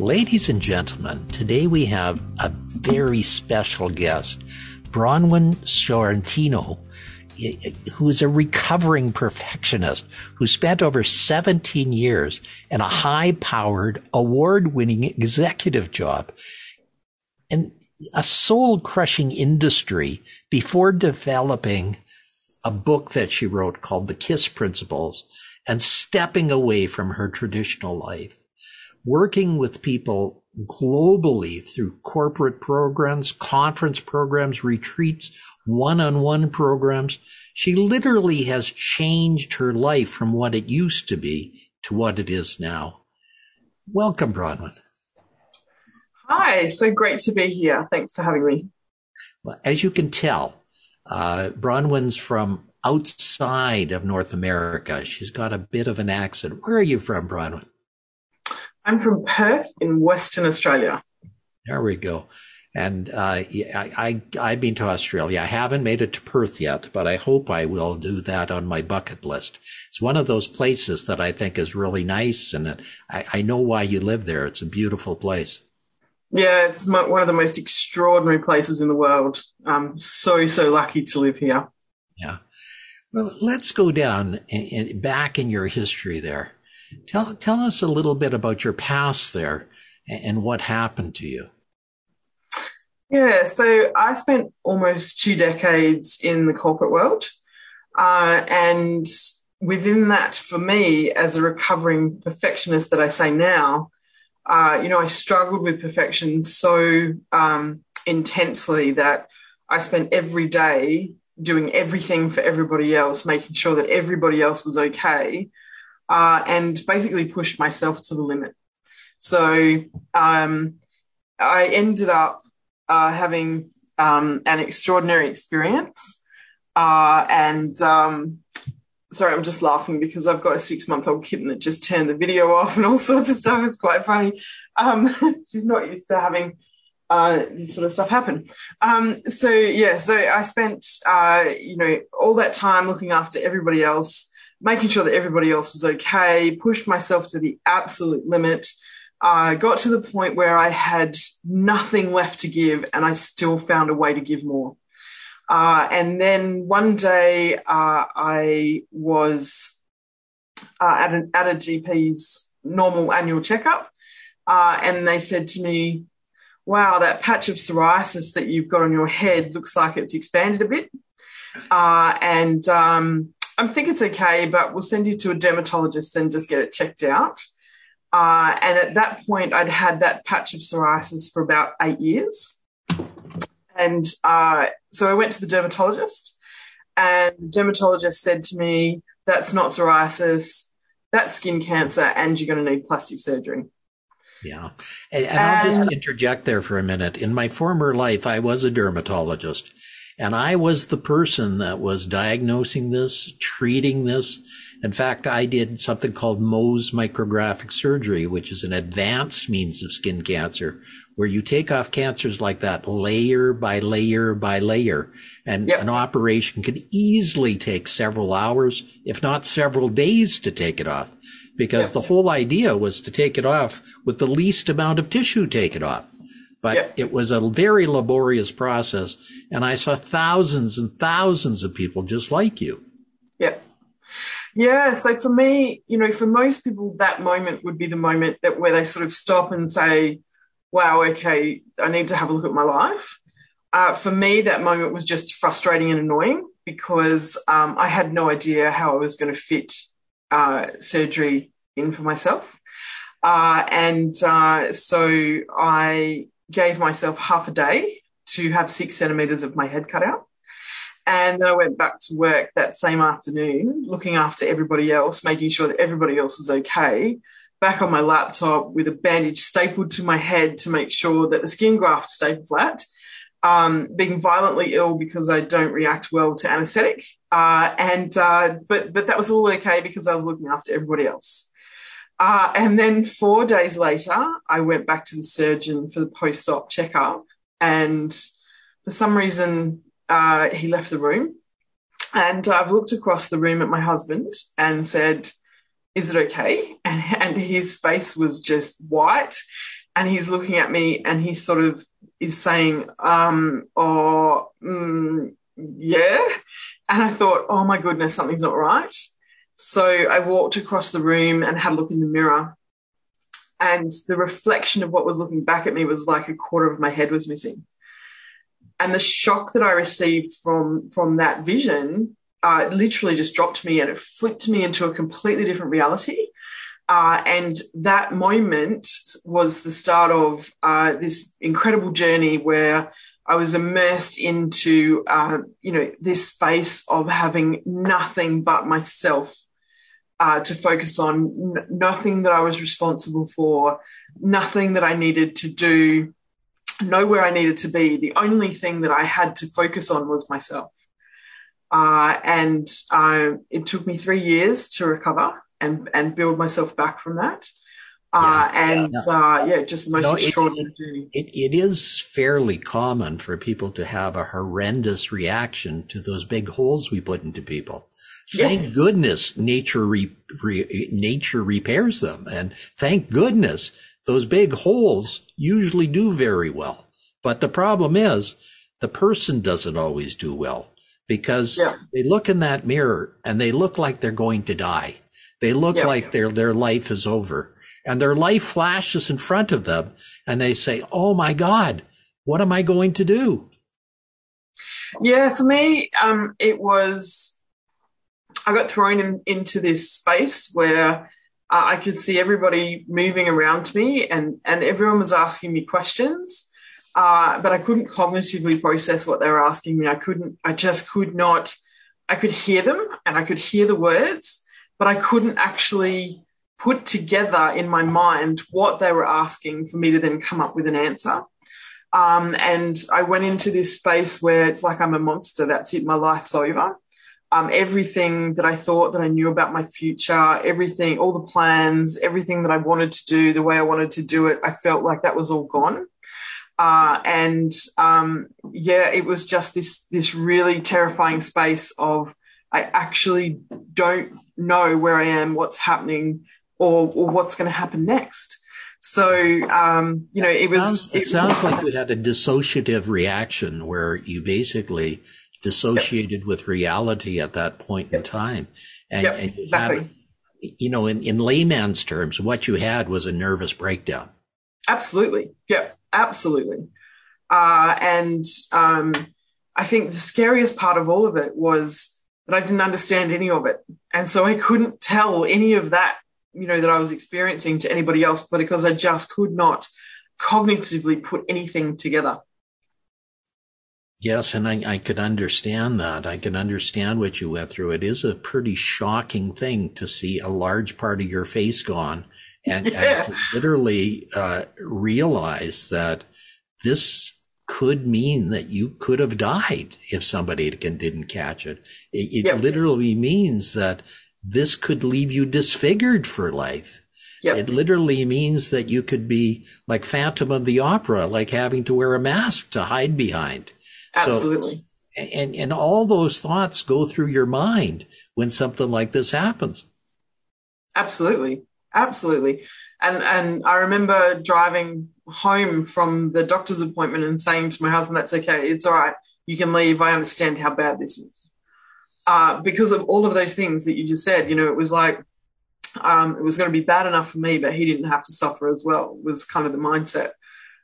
Ladies and gentlemen, today we have a very special guest, Bronwen Sciortino, who is a recovering perfectionist who spent over 17 years in a high powered, award winning executive job in a soul crushing industry before developing a book that she wrote called The KISS Principles and stepping away from her traditional life working with people globally through corporate programs, conference programs, retreats, one-on-one programs. She literally has changed her life from what it used to be to what it is now. Welcome, Bronwen. Hi, so great to be here. Thanks for having me. Well, as you can tell, uh, Bronwen's from outside of North America. She's got a bit of an accent. Where are you from, Bronwen? I'm from Perth in Western Australia. There we go. And uh, I, I, have been to Australia. I haven't made it to Perth yet, but I hope I will do that on my bucket list. It's one of those places that I think is really nice, and it, I, I, know why you live there. It's a beautiful place. Yeah, it's one of the most extraordinary places in the world. I'm so so lucky to live here. Yeah. Well, let's go down and back in your history there. Tell, tell us a little bit about your past there and what happened to you. Yeah, so I spent almost two decades in the corporate world. Uh, and within that, for me, as a recovering perfectionist that I say now, uh, you know, I struggled with perfection so um, intensely that I spent every day doing everything for everybody else, making sure that everybody else was okay, uh, and basically pushed myself to the limit. So um, I ended up uh, having um, an extraordinary experience. Uh, and um, sorry, I'm just laughing because I've got a six month old kitten that just turned the video off and all sorts of stuff. It's quite funny. Um, she's not used to having uh, this sort of stuff happen. Um, so yeah, so I spent uh, you know all that time looking after everybody else making sure that everybody else was okay, pushed myself to the absolute limit. I uh, got to the point where I had nothing left to give and I still found a way to give more. Uh, and then one day uh, I was uh, at, an, at a GP's normal annual checkup uh, and they said to me, wow, that patch of psoriasis that you've got on your head looks like it's expanded a bit. Uh, and um, I think it's okay, but we'll send you to a dermatologist and just get it checked out. Uh, and at that point, I'd had that patch of psoriasis for about eight years. And uh, so I went to the dermatologist, and the dermatologist said to me, That's not psoriasis, that's skin cancer, and you're going to need plastic surgery. Yeah. And, and I'll just interject there for a minute. In my former life, I was a dermatologist. And I was the person that was diagnosing this, treating this. In fact, I did something called Mohs micrographic surgery, which is an advanced means of skin cancer, where you take off cancers like that layer by layer by layer. And yep. an operation can easily take several hours, if not several days to take it off. Because yep. the whole idea was to take it off with the least amount of tissue taken off but it was a very laborious process. And I saw thousands and thousands of people just like you. Yeah. Yeah. So for me, you know, for most people, that moment would be the moment that where they sort of stop and say, wow, okay, I need to have a look at my life. Uh, for me, that moment was just frustrating and annoying because um, I had no idea how I was going to fit uh, surgery in for myself. Uh, and uh, so I gave myself half a day to have six centimeters of my head cut out. And then I went back to work that same afternoon, looking after everybody else, making sure that everybody else was okay, back on my laptop with a bandage stapled to my head to make sure that the skin graft stayed flat. Um, being violently ill because I don't react well to anesthetic, uh, and uh, but but that was all okay because I was looking after everybody else. Uh, and then four days later, I went back to the surgeon for the post-op checkup, and for some reason, uh, he left the room. And I've looked across the room at my husband and said, "Is it okay?" And, and his face was just white, and he's looking at me, and he sort of is saying, um, "Oh, mm, yeah." And I thought, "Oh my goodness, something's not right." So I walked across the room and had a look in the mirror. And the reflection of what was looking back at me was like a quarter of my head was missing. And the shock that I received from, from that vision uh, literally just dropped me and it flipped me into a completely different reality. Uh, and that moment was the start of uh, this incredible journey where I was immersed into, uh, you know, this space of having nothing but myself uh, to focus on n- nothing that I was responsible for, nothing that I needed to do, know where I needed to be. The only thing that I had to focus on was myself. Uh, and uh, it took me three years to recover and, and build myself back from that. Uh, yeah, and yeah, no. Uh, yeah, just the most no, extraordinary it, it, it is fairly common for people to have a horrendous reaction to those big holes we put into people. Thank yeah. goodness nature re, re, nature repairs them, and thank goodness those big holes usually do very well. But the problem is the person doesn't always do well because yeah. they look in that mirror and they look like they're going to die. They look yeah. like their their life is over, and their life flashes in front of them, and they say, "Oh my God, what am I going to do?" Yeah, for me, um, it was I got thrown in, into this space where uh, I could see everybody moving around me and, and everyone was asking me questions. Uh, but I couldn't cognitively process what they were asking me. I couldn't, I just could not, I could hear them and I could hear the words, but I couldn't actually put together in my mind what they were asking for me to then come up with an answer. Um, and I went into this space where it's like I'm a monster. That's it. My life's over um, everything that I thought that I knew about my future, everything, all the plans, everything that I wanted to do, the way I wanted to do it, I felt like that was all gone. Uh, and um, yeah, it was just this this really terrifying space of I actually don't know where I am, what's happening, or or what's going to happen next. So um, you know, it, it was. Sounds, it, it sounds like you had a dissociative reaction where you basically dissociated yep. with reality at that point yep. in time. And, yep, and you, exactly. had, you know, in, in layman's terms, what you had was a nervous breakdown. Absolutely. Yeah, absolutely. Uh, and um, I think the scariest part of all of it was that I didn't understand any of it. And so I couldn't tell any of that, you know, that I was experiencing to anybody else, but because I just could not cognitively put anything together. Yes, and I, I could understand that. I can understand what you went through. It is a pretty shocking thing to see a large part of your face gone and, yeah. and to literally uh, realize that this could mean that you could have died if somebody didn't catch it. It, it literally means that this could leave you disfigured for life. Yep. It literally means that you could be like Phantom of the Opera, like having to wear a mask to hide behind. Absolutely. So, and, and all those thoughts go through your mind when something like this happens. Absolutely. Absolutely. And, and I remember driving home from the doctor's appointment and saying to my husband, that's okay. It's all right. You can leave. I understand how bad this is. Uh, because of all of those things that you just said, you know, it was like, um, it was going to be bad enough for me, but he didn't have to suffer as well, was kind of the mindset.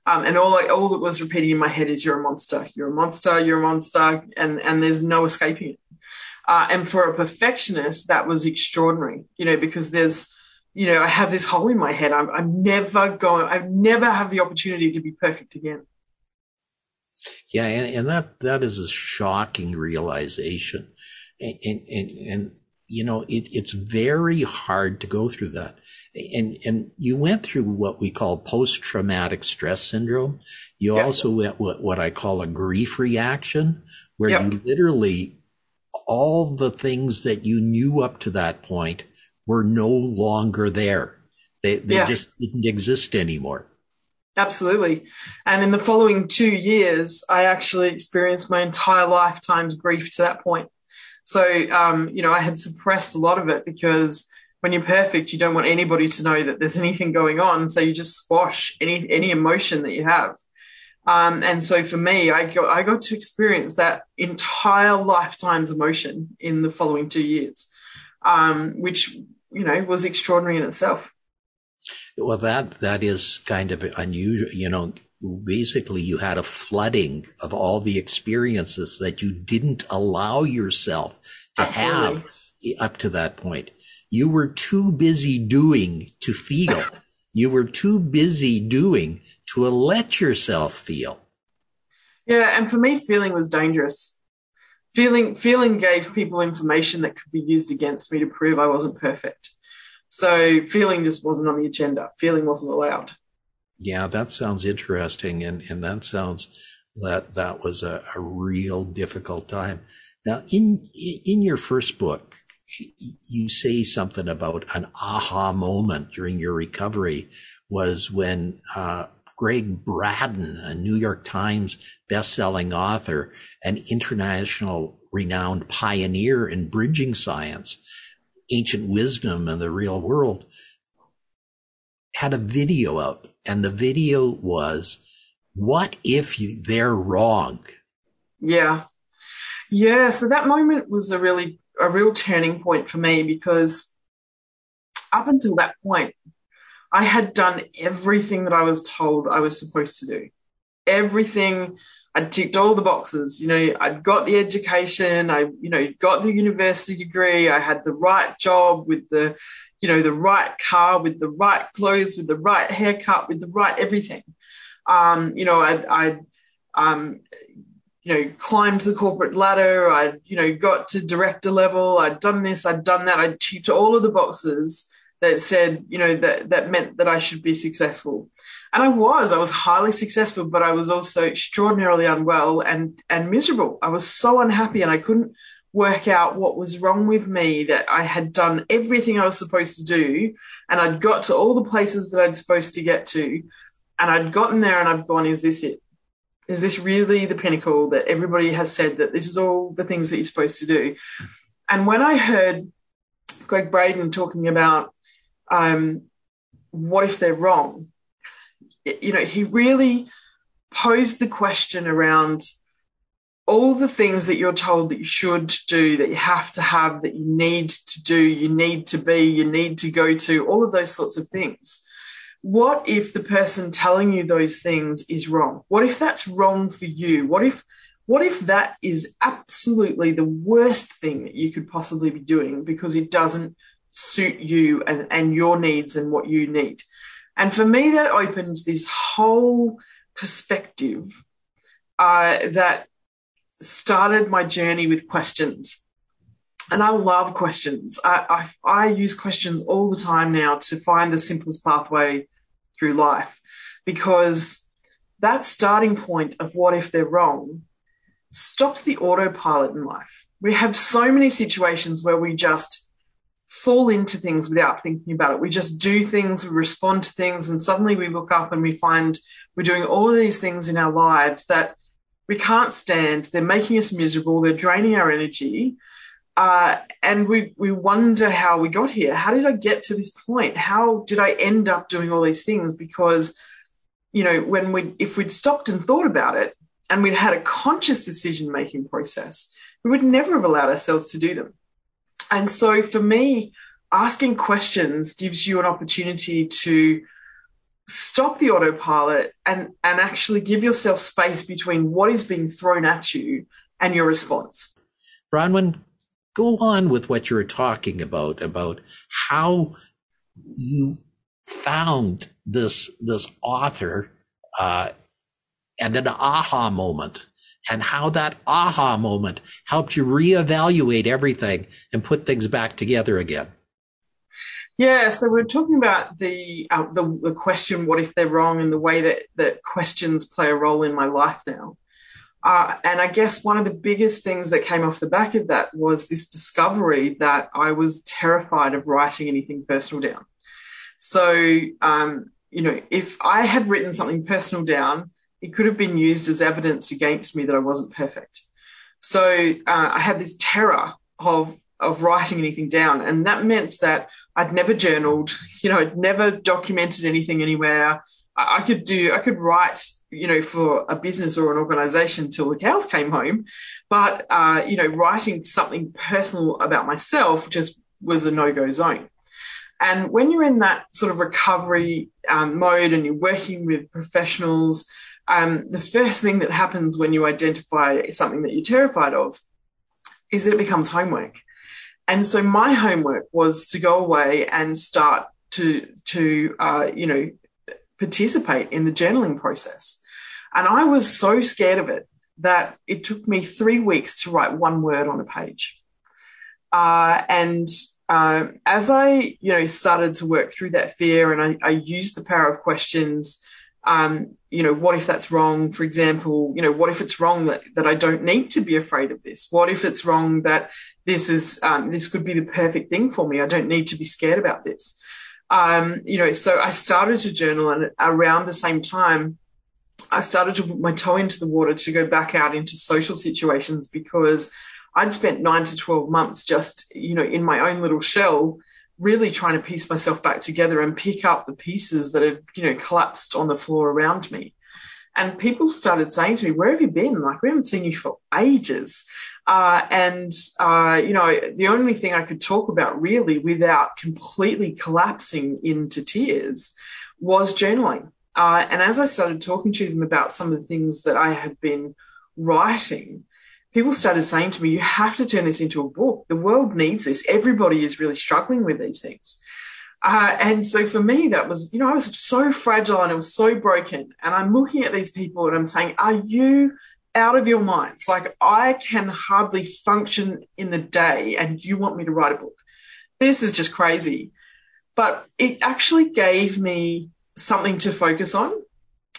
Um, and all I, all that was repeating in my head is "You're a monster. You're a monster. You're a monster," and and there's no escaping it. Uh, and for a perfectionist, that was extraordinary, you know, because there's, you know, I have this hole in my head. I'm, I'm never going. I never have the opportunity to be perfect again. Yeah, and, and that that is a shocking realization, and and and you know, it, it's very hard to go through that. And, and you went through what we call post traumatic stress syndrome. You yep. also went what, what I call a grief reaction, where yep. you literally, all the things that you knew up to that point were no longer there. They, they yeah. just didn't exist anymore. Absolutely. And in the following two years, I actually experienced my entire lifetime's grief to that point. So, um, you know, I had suppressed a lot of it because when you're perfect, you don't want anybody to know that there's anything going on. So you just squash any, any emotion that you have. Um, and so for me, I got, I got to experience that entire lifetime's emotion in the following two years, um, which, you know, was extraordinary in itself. Well, that, that is kind of unusual, you know, basically you had a flooding of all the experiences that you didn't allow yourself to Absolutely. have up to that point. You were too busy doing to feel. you were too busy doing to let yourself feel. Yeah, and for me, feeling was dangerous. Feeling feeling gave people information that could be used against me to prove I wasn't perfect. So feeling just wasn't on the agenda. Feeling wasn't allowed. Yeah, that sounds interesting, and and that sounds that that was a, a real difficult time. Now, in in your first book, you say something about an aha moment during your recovery was when uh, Gregg Braden, a New York Times best-selling author, an international renowned pioneer in bridging science, ancient wisdom and the real world, had a video up and the video was, what if you, they're wrong? Yeah. Yeah. So that moment was a really, a real turning point for me because up until that point, I had done everything that I was told I was supposed to do. Everything. I'd ticked all the boxes. You know, I'd got the education. I, you know, got the university degree. I had the right job with the you know, the right car with the right clothes, with the right haircut, with the right everything. Um, you know, I'd, I'd um, you know, climbed the corporate ladder. I'd, you know, got to director level. I'd done this, I'd done that. I'd ticked all of the boxes that said, you know, that, that meant that I should be successful. And I was, I was highly successful, but I was also extraordinarily unwell and, and miserable. I was so unhappy and I couldn't work out what was wrong with me that I had done everything I was supposed to do and I'd got to all the places that I'd supposed to get to and I'd gotten there and I'd gone, is this it? Is this really the pinnacle that everybody has said that this is all the things that you're supposed to do? And when I heard Gregg Braden talking about um, what if they're wrong, you know, he really posed the question around all the things that you're told that you should do, that you have to have, that you need to do, you need to be, you need to go to, all of those sorts of things. What if the person telling you those things is wrong? What if that's wrong for you? What if what if that is absolutely the worst thing that you could possibly be doing because it doesn't suit you and, and your needs and what you need? And for me, that opened this whole perspective uh, that started my journey with questions. And I love questions. I, I, I, use questions all the time now to find the simplest pathway through life because that starting point of what if they're wrong stops the autopilot in life. We have so many situations where we just fall into things without thinking about it. We just do things, we respond to things, and suddenly we look up and we find we're doing all of these things in our lives that we can't stand. They're making us miserable. They're draining our energy. Uh, and we, we wonder how we got here. How did I get to this point? How did I end up doing all these things? Because, you know, when we, if we'd stopped and thought about it and we'd had a conscious decision making process, we would never have allowed ourselves to do them. And so for me, asking questions gives you an opportunity to stop the autopilot and and actually give yourself space between what is being thrown at you and your response. Bronwen, go on with what you were talking about about how you found this this author uh, and an aha moment and how that aha moment helped you reevaluate everything and put things back together again. Yeah, so we're talking about the, uh, the, the question, what if they're wrong, and the way that that questions play a role in my life now. Uh, and I guess one of the biggest things that came off the back of that was this discovery that I was terrified of writing anything personal down. So, um, you know, if I had written something personal down, it could have been used as evidence against me that I wasn't perfect. So uh, I had this terror of of writing anything down, and that meant that I'd never journaled. You know, I'd never documented anything anywhere. I, I could do, I could write, you know, for a business or an organization till the cows came home, but uh, you know, writing something personal about myself just was a no go zone. And when you're in that sort of recovery um, mode and you're working with professionals, um, the first thing that happens when you identify something that you're terrified of is that it becomes homework. And so my homework was to go away and start to to uh, you know participate in the journaling process. And I was so scared of it that it took me three weeks to write one word on a page. Uh, and uh, as I, you know, started to work through that fear and I, I used the power of questions, um, you know, what if that's wrong? For example, you know, what if it's wrong that, that I don't need to be afraid of this? What if it's wrong that this is, um, this could be the perfect thing for me? I don't need to be scared about this. Um, you know, so I started to journal and around the same time, I started to put my toe into the water to go back out into social situations because I'd spent nine to 12 months just, you know, in my own little shell, really trying to piece myself back together and pick up the pieces that had, you know, collapsed on the floor around me. And people started saying to me, Where have you been? Like, we haven't seen you for ages. Uh, and, uh, you know, the only thing I could talk about really without completely collapsing into tears was journaling. Uh, and as I started talking to them about some of the things that I had been writing, people started saying to me, you have to turn this into a book. The world needs this. Everybody is really struggling with these things. Uh, and so for me, that was, you know, I was so fragile and it was so broken. And I'm looking at these people and I'm saying, are you out of your minds? Like, I can hardly function in the day and you want me to write a book. This is just crazy. But it actually gave me something to focus on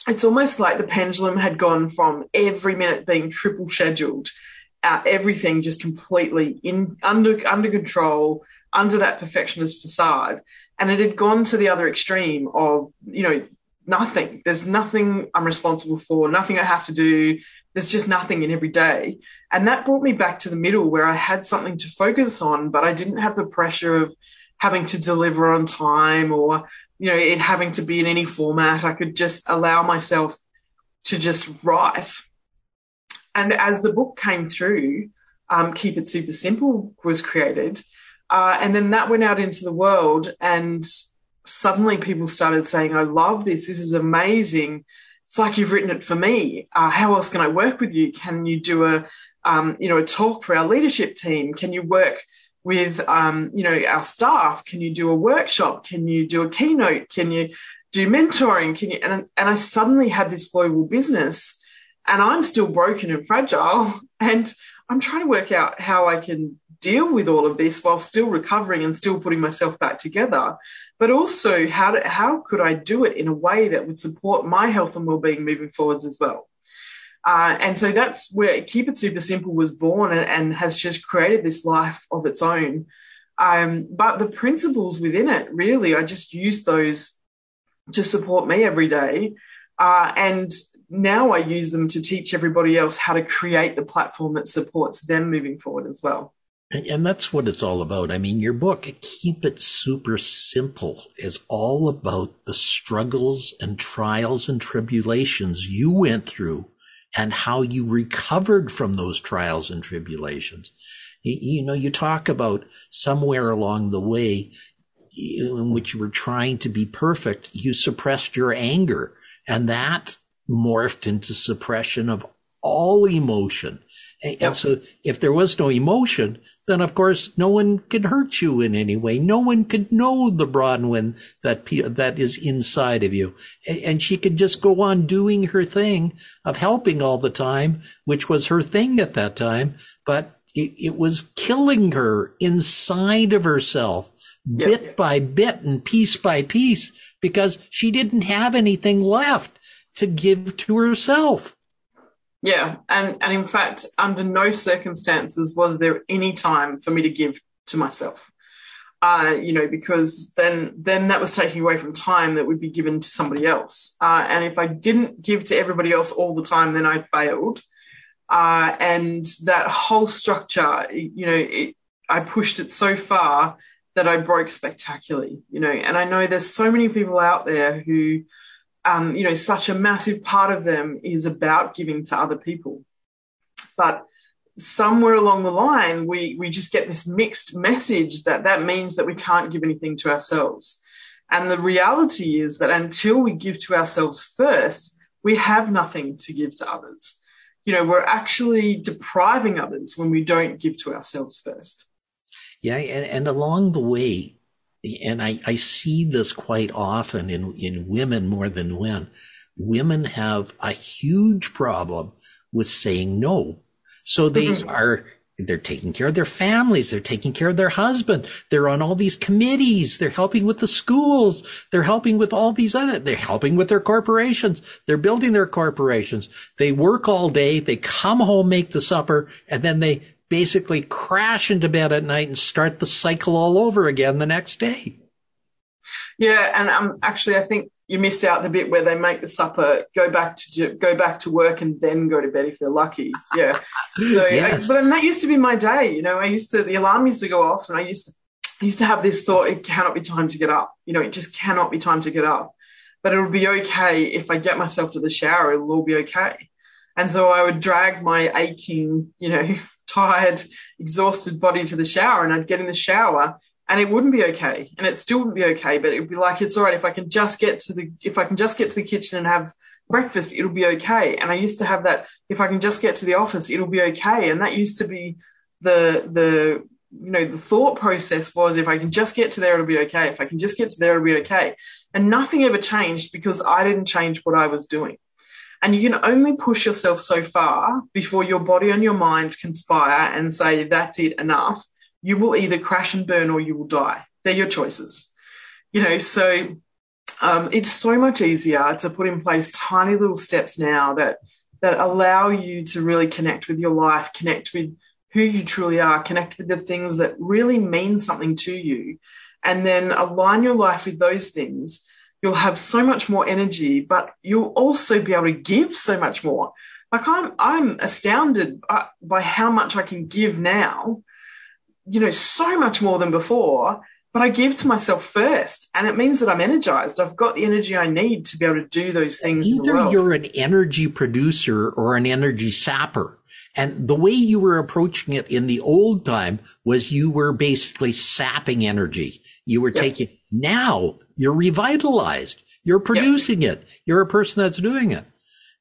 it's almost like the pendulum had gone from every minute being triple scheduled, uh, everything just completely in under under control, under that perfectionist facade, and it had gone to the other extreme of you know nothing. There's nothing I'm responsible for, nothing I have to do. There's just nothing in every day, and that brought me back to the middle where I had something to focus on, but I didn't have the pressure of having to deliver on time or you know, it having to be in any format. I could just allow myself to just write. And as the book came through, um, Keep It Super Simple was created. Uh, and then that went out into the world, and suddenly people started saying, I love this. This is amazing. It's like you've written it for me. Uh, how else can I work with you? Can you do a, um, you know, a talk for our leadership team? Can you work with um, you know our staff? Can you do a workshop? Can you do a keynote? Can you do mentoring? Can you? And, and I suddenly had this global business, and I'm still broken and fragile, and I'm trying to work out how I can deal with all of this while still recovering and still putting myself back together. But also, how to, how could I do it in a way that would support my health and well-being moving forwards as well? Uh, and so that's where Keep It Super Simple was born and, and has just created this life of its own. Um, but the principles within it, really, I just use those to support me every day. Uh, and now I use them to teach everybody else how to create the platform that supports them moving forward as well. And that's what it's all about. I mean, your book, Keep It Super Simple, is all about the struggles and trials and tribulations you went through and how you recovered from those trials and tribulations. You, know, you talk about somewhere along the way in which you were trying to be perfect, you suppressed your anger and that morphed into suppression of all emotion. And, so if there was no emotion, then of course no one could hurt you in any way. No one could know the Bronwen that that is inside of you, and she could just go on doing her thing of helping all the time, which was her thing at that time. But it, it was killing her inside of herself, bit by bit and piece by piece, because she didn't have anything left to give to herself. Yeah, and and in fact, under no circumstances was there any time for me to give to myself. Uh, you know, because then then that was taking away from time that would be given to somebody else. Uh, and if I didn't give to everybody else all the time, then I failed. Uh, and that whole structure, you know, it, I pushed it so far that I broke spectacularly. You know, and I know there's so many people out there who um, you know, such a massive part of them is about giving to other people. But somewhere along the line, we, we just get this mixed message that that means that we can't give anything to ourselves. And the reality is that until we give to ourselves first, we have nothing to give to others. You know, we're actually depriving others when we don't give to ourselves first. Yeah. And, and along the way, and I, I see this quite often in, in women more than men. Women have a huge problem with saying no. So they mm-hmm. are, they're taking care of their families. They're taking care of their husband. They're on all these committees. They're helping with the schools. They're helping with all these other, they're helping with their corporations. They're building their corporations. They work all day. They come home, make the supper, and then they basically crash into bed at night and start the cycle all over again the next day. Yeah, and um, actually, I think you missed out the bit where they make the supper, go back to go back to work, and then go to bed if they're lucky. Yeah. So, yes. But that used to be my day. You know, I used to the alarm used to go off, and I used to I used to have this thought: it cannot be time to get up. You know, it just cannot be time to get up. But it'll be okay if I get myself to the shower. It'll all be okay. And so I would drag my aching, you know, tired, exhausted body to the shower and I'd get in the shower and it wouldn't be okay. And it still wouldn't be okay, but it'd be like, it's all right. If I can just get to the, if I can just get to the kitchen and have breakfast, it'll be okay. And I used to have that, if I can just get to the office, it'll be okay. And that used to be the, the, you know, the thought process was if I can just get to there, it'll be okay. If I can just get to there, it'll be okay. And nothing ever changed because I didn't change what I was doing. And you can only push yourself so far before your body and your mind conspire and say, that's it, enough. You will either crash and burn or you will die. They're your choices. You know, so um, it's so much easier to put in place tiny little steps now that that allow you to really connect with your life, connect with who you truly are, connect with the things that really mean something to you, and then align your life with those things you'll have so much more energy, but you'll also be able to give so much more. Like I'm, I'm astounded uh, by how much I can give now, you know, so much more than before, but I give to myself first. And it means that I'm energized. I've got the energy I need to be able to do those things. Either you're an energy producer or an energy sapper. And the way you were approaching it in the old time was you were basically sapping energy. You were taking, now you're revitalized. You're producing yep. it. You're a person that's doing it.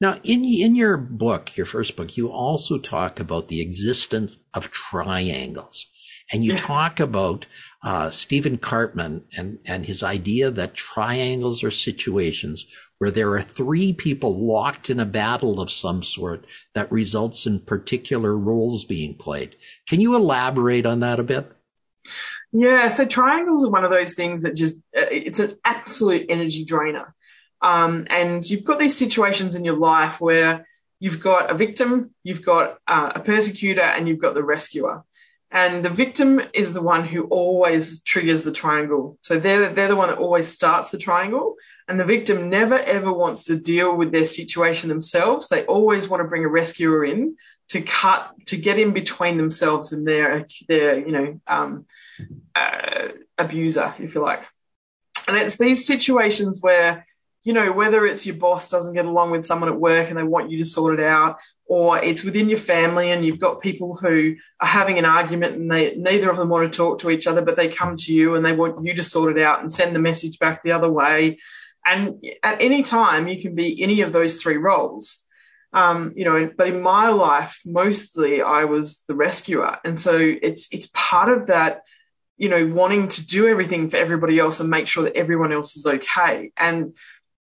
Now, in, in your book, your first book, you also talk about the existence of triangles. And you talk about uh, Stephen Karpman and, and his idea that triangles are situations where there are three people locked in a battle of some sort that results in particular roles being played. Can you elaborate on that a bit? Yeah, so triangles are one of those things that just, uh, it's an absolute energy drainer. Um, and you've got these situations in your life where you've got a victim, you've got uh, a persecutor, and you've got the rescuer. And the victim is the one who always triggers the triangle. So they're, they're the one that always starts the triangle. And the victim never ever wants to deal with their situation themselves. They always want to bring a rescuer in to cut, to get in between themselves and their, their, you know, um, uh, abuser, if you like. And it's these situations where, you know, whether it's your boss doesn't get along with someone at work and they want you to sort it out, or it's within your family and you've got people who are having an argument and they neither of them want to talk to each other, but they come to you and they want you to sort it out and send the message back the other way. And at any time, you can be any of those three roles. Um, you know, but in my life, mostly I was the rescuer. And so it's, it's part of that, you know, wanting to do everything for everybody else and make sure that everyone else is okay. And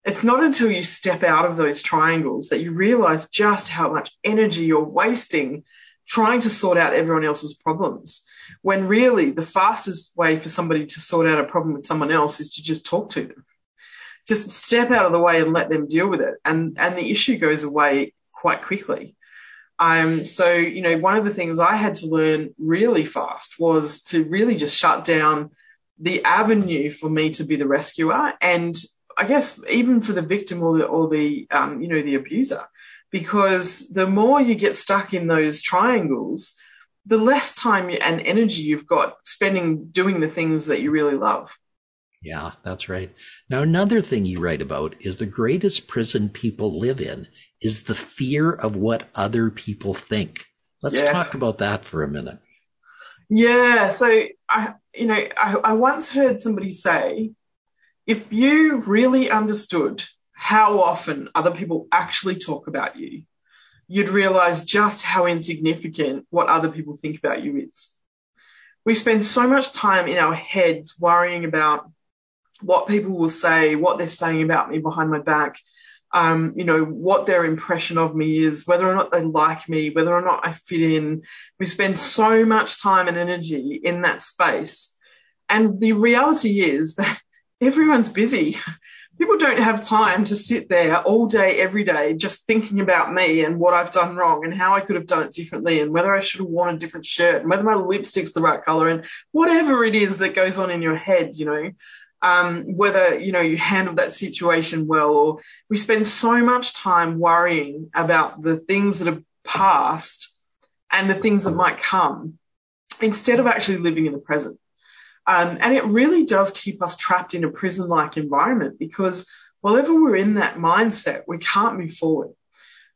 it's not until you step out of those triangles that you realize just how much energy you're wasting trying to sort out everyone else's problems. When really the fastest way for somebody to sort out a problem with someone else is to just talk to them. Just step out of the way and let them deal with it. And, and the issue goes away quite quickly. Um, so, you know, one of the things I had to learn really fast was to really just shut down the avenue for me to be the rescuer and I guess even for the victim or the, or the um, you know the abuser, because the more you get stuck in those triangles, the less time and energy you've got spending doing the things that you really love. Yeah, that's right. Now, another thing you write about is the greatest prison people live in is the fear of what other people think. Let's yeah. talk about that for a minute. Yeah. So I, you know, I, I once heard somebody say if you really understood how often other people actually talk about you, you'd realize just how insignificant what other people think about you is. We spend so much time in our heads worrying about what people will say, what they're saying about me behind my back, um, you know, what their impression of me is, whether or not they like me, whether or not I fit in. We spend so much time and energy in that space. And the reality is that everyone's busy. People don't have time to sit there all day, every day, just thinking about me and what I've done wrong and how I could have done it differently and whether I should have worn a different shirt and whether my lipstick's the right color and whatever it is that goes on in your head, you know. Um, whether you know you handle that situation well or we spend so much time worrying about the things that are past and the things that might come instead of actually living in the present um, and it really does keep us trapped in a prison like environment because whenever we're in that mindset, we can't move forward.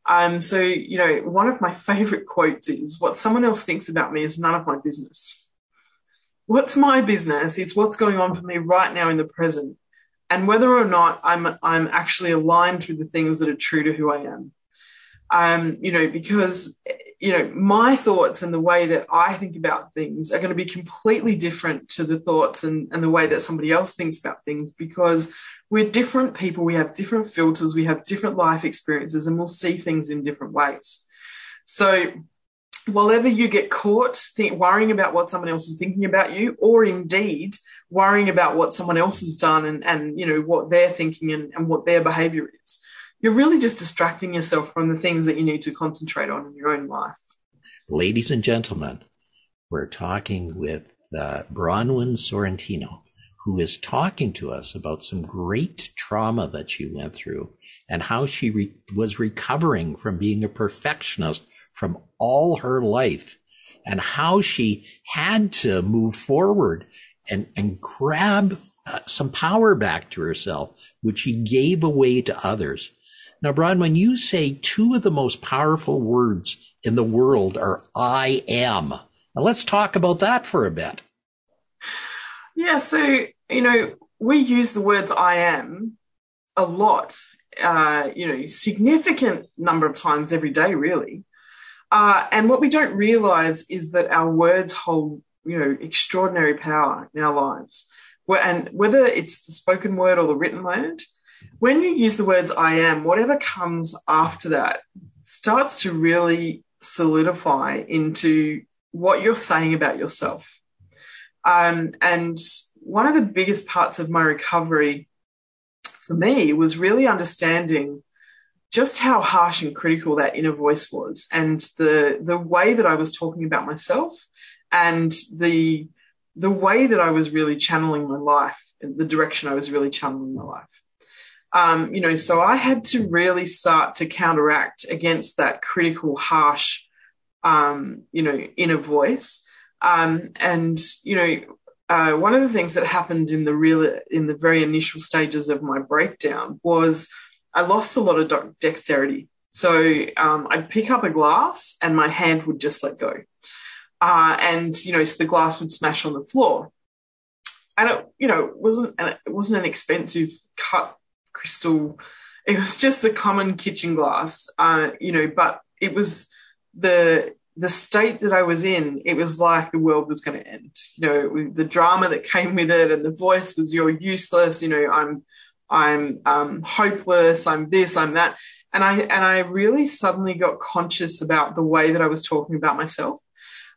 Um, so, you know, one of my favorite quotes is what someone else thinks about me is none of my business. What's my business is what's going on for me right now in the present and whether or not I'm, I'm actually aligned with the things that are true to who I am. Um, you know, because you know, my thoughts and the way that I think about things are going to be completely different to the thoughts and, and the way that somebody else thinks about things because we're different people. We have different filters. We have different life experiences and we'll see things in different ways. So whenever you get caught think, worrying about what someone else is thinking about you, or indeed worrying about what someone else has done and, and you know, what they're thinking and, and what their behavior is, you're really just distracting yourself from the things that you need to concentrate on in your own life. Ladies and gentlemen, we're talking with uh, Bronwen Sciortino, who is talking to us about some great trauma that she went through and how she re- was recovering from being a perfectionist from all her life and how she had to move forward and, and grab uh, some power back to herself, which she gave away to others. Now, Brian, when you say two of the most powerful words in the world are I am, now let's talk about that for a bit. Yeah, so, you know, we use the words I am a lot, uh, you know, significant number of times every day, really. Uh, and what we don't realize is that our words hold, you know, extraordinary power in our lives. And whether it's the spoken word or the written word, when you use the words I am, whatever comes after that starts to really solidify into what you're saying about yourself. Um, and one of the biggest parts of my recovery for me was really understanding just how harsh and critical that inner voice was and the the way that I was talking about myself and the the way that I was really channeling my life, the direction I was really channeling my life. Um, you know, so I had to really start to counteract against that critical, harsh, um, you know, inner voice. Um, and, you know, uh, one of the things that happened in the real, in the very initial stages of my breakdown was I lost a lot of dexterity. So um, I'd pick up a glass and my hand would just let go. Uh, and, you know, so the glass would smash on the floor. And it, you know, wasn't, it wasn't an expensive cut crystal it was just a common kitchen glass, uh, you know, but it was the the state that I was in, it was like the world was going to end. You know, the drama that came with it, and the voice was, "You're useless." You know, I'm, I'm um, hopeless. I'm this. I'm that. And I and I really suddenly got conscious about the way that I was talking about myself,